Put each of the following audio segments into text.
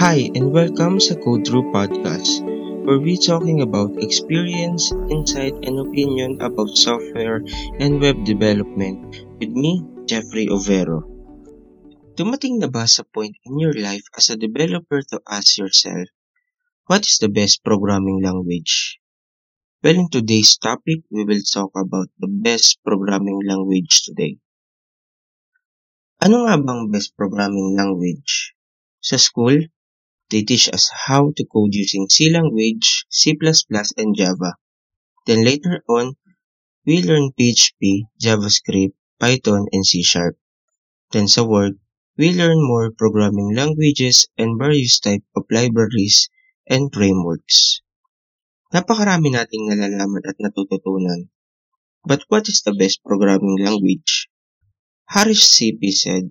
Hi and welcome sa Code Through Podcast, where we talking about experience, insight, and opinion about software and web development with me, Jeffrey Overo. Dumating na ba sa point in your life as a developer to ask yourself, what is the best programming language? Well, in today's topic, we will talk about the best programming language today. Ano nga bang best programming language? Sa school, they teach us how to code using C language, C++, and Java. Then later on, we learn PHP, JavaScript, Python, and C Sharp. Then sa work, we learn more programming languages and various type of libraries and frameworks. Napakarami nating nalalaman at natututunan. But what is the best programming language? Harris CP said,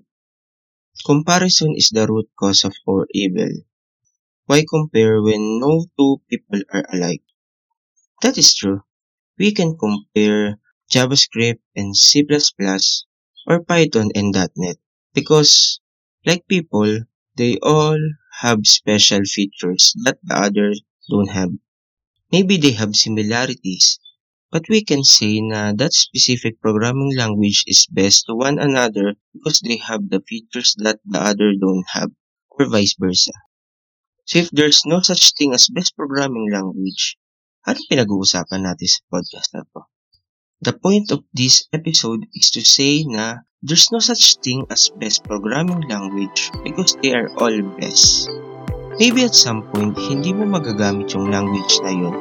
Comparison is the root cause of all evil. Why compare when no two people are alike? That is true. We can compare JavaScript and C++ or Python and .NET because, like people, they all have special features that the others don't have. Maybe they have similarities, but we can say na that specific programming language is best to one another because they have the features that the other don't have, or vice versa. So if there's no such thing as best programming language, ano pinag-uusapan natin sa podcast na to? The point of this episode is to say na there's no such thing as best programming language because they are all best. Maybe at some point, hindi mo magagamit yung language na yun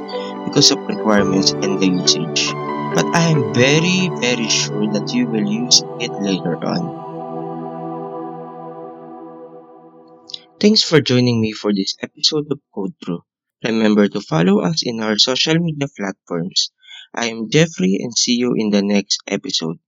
because of requirements and the usage. But I am very, very sure that you will use it later on. Thanks for joining me for this episode of Code Through. Remember to follow us in our social media platforms. I am Jeffrey and see you in the next episode.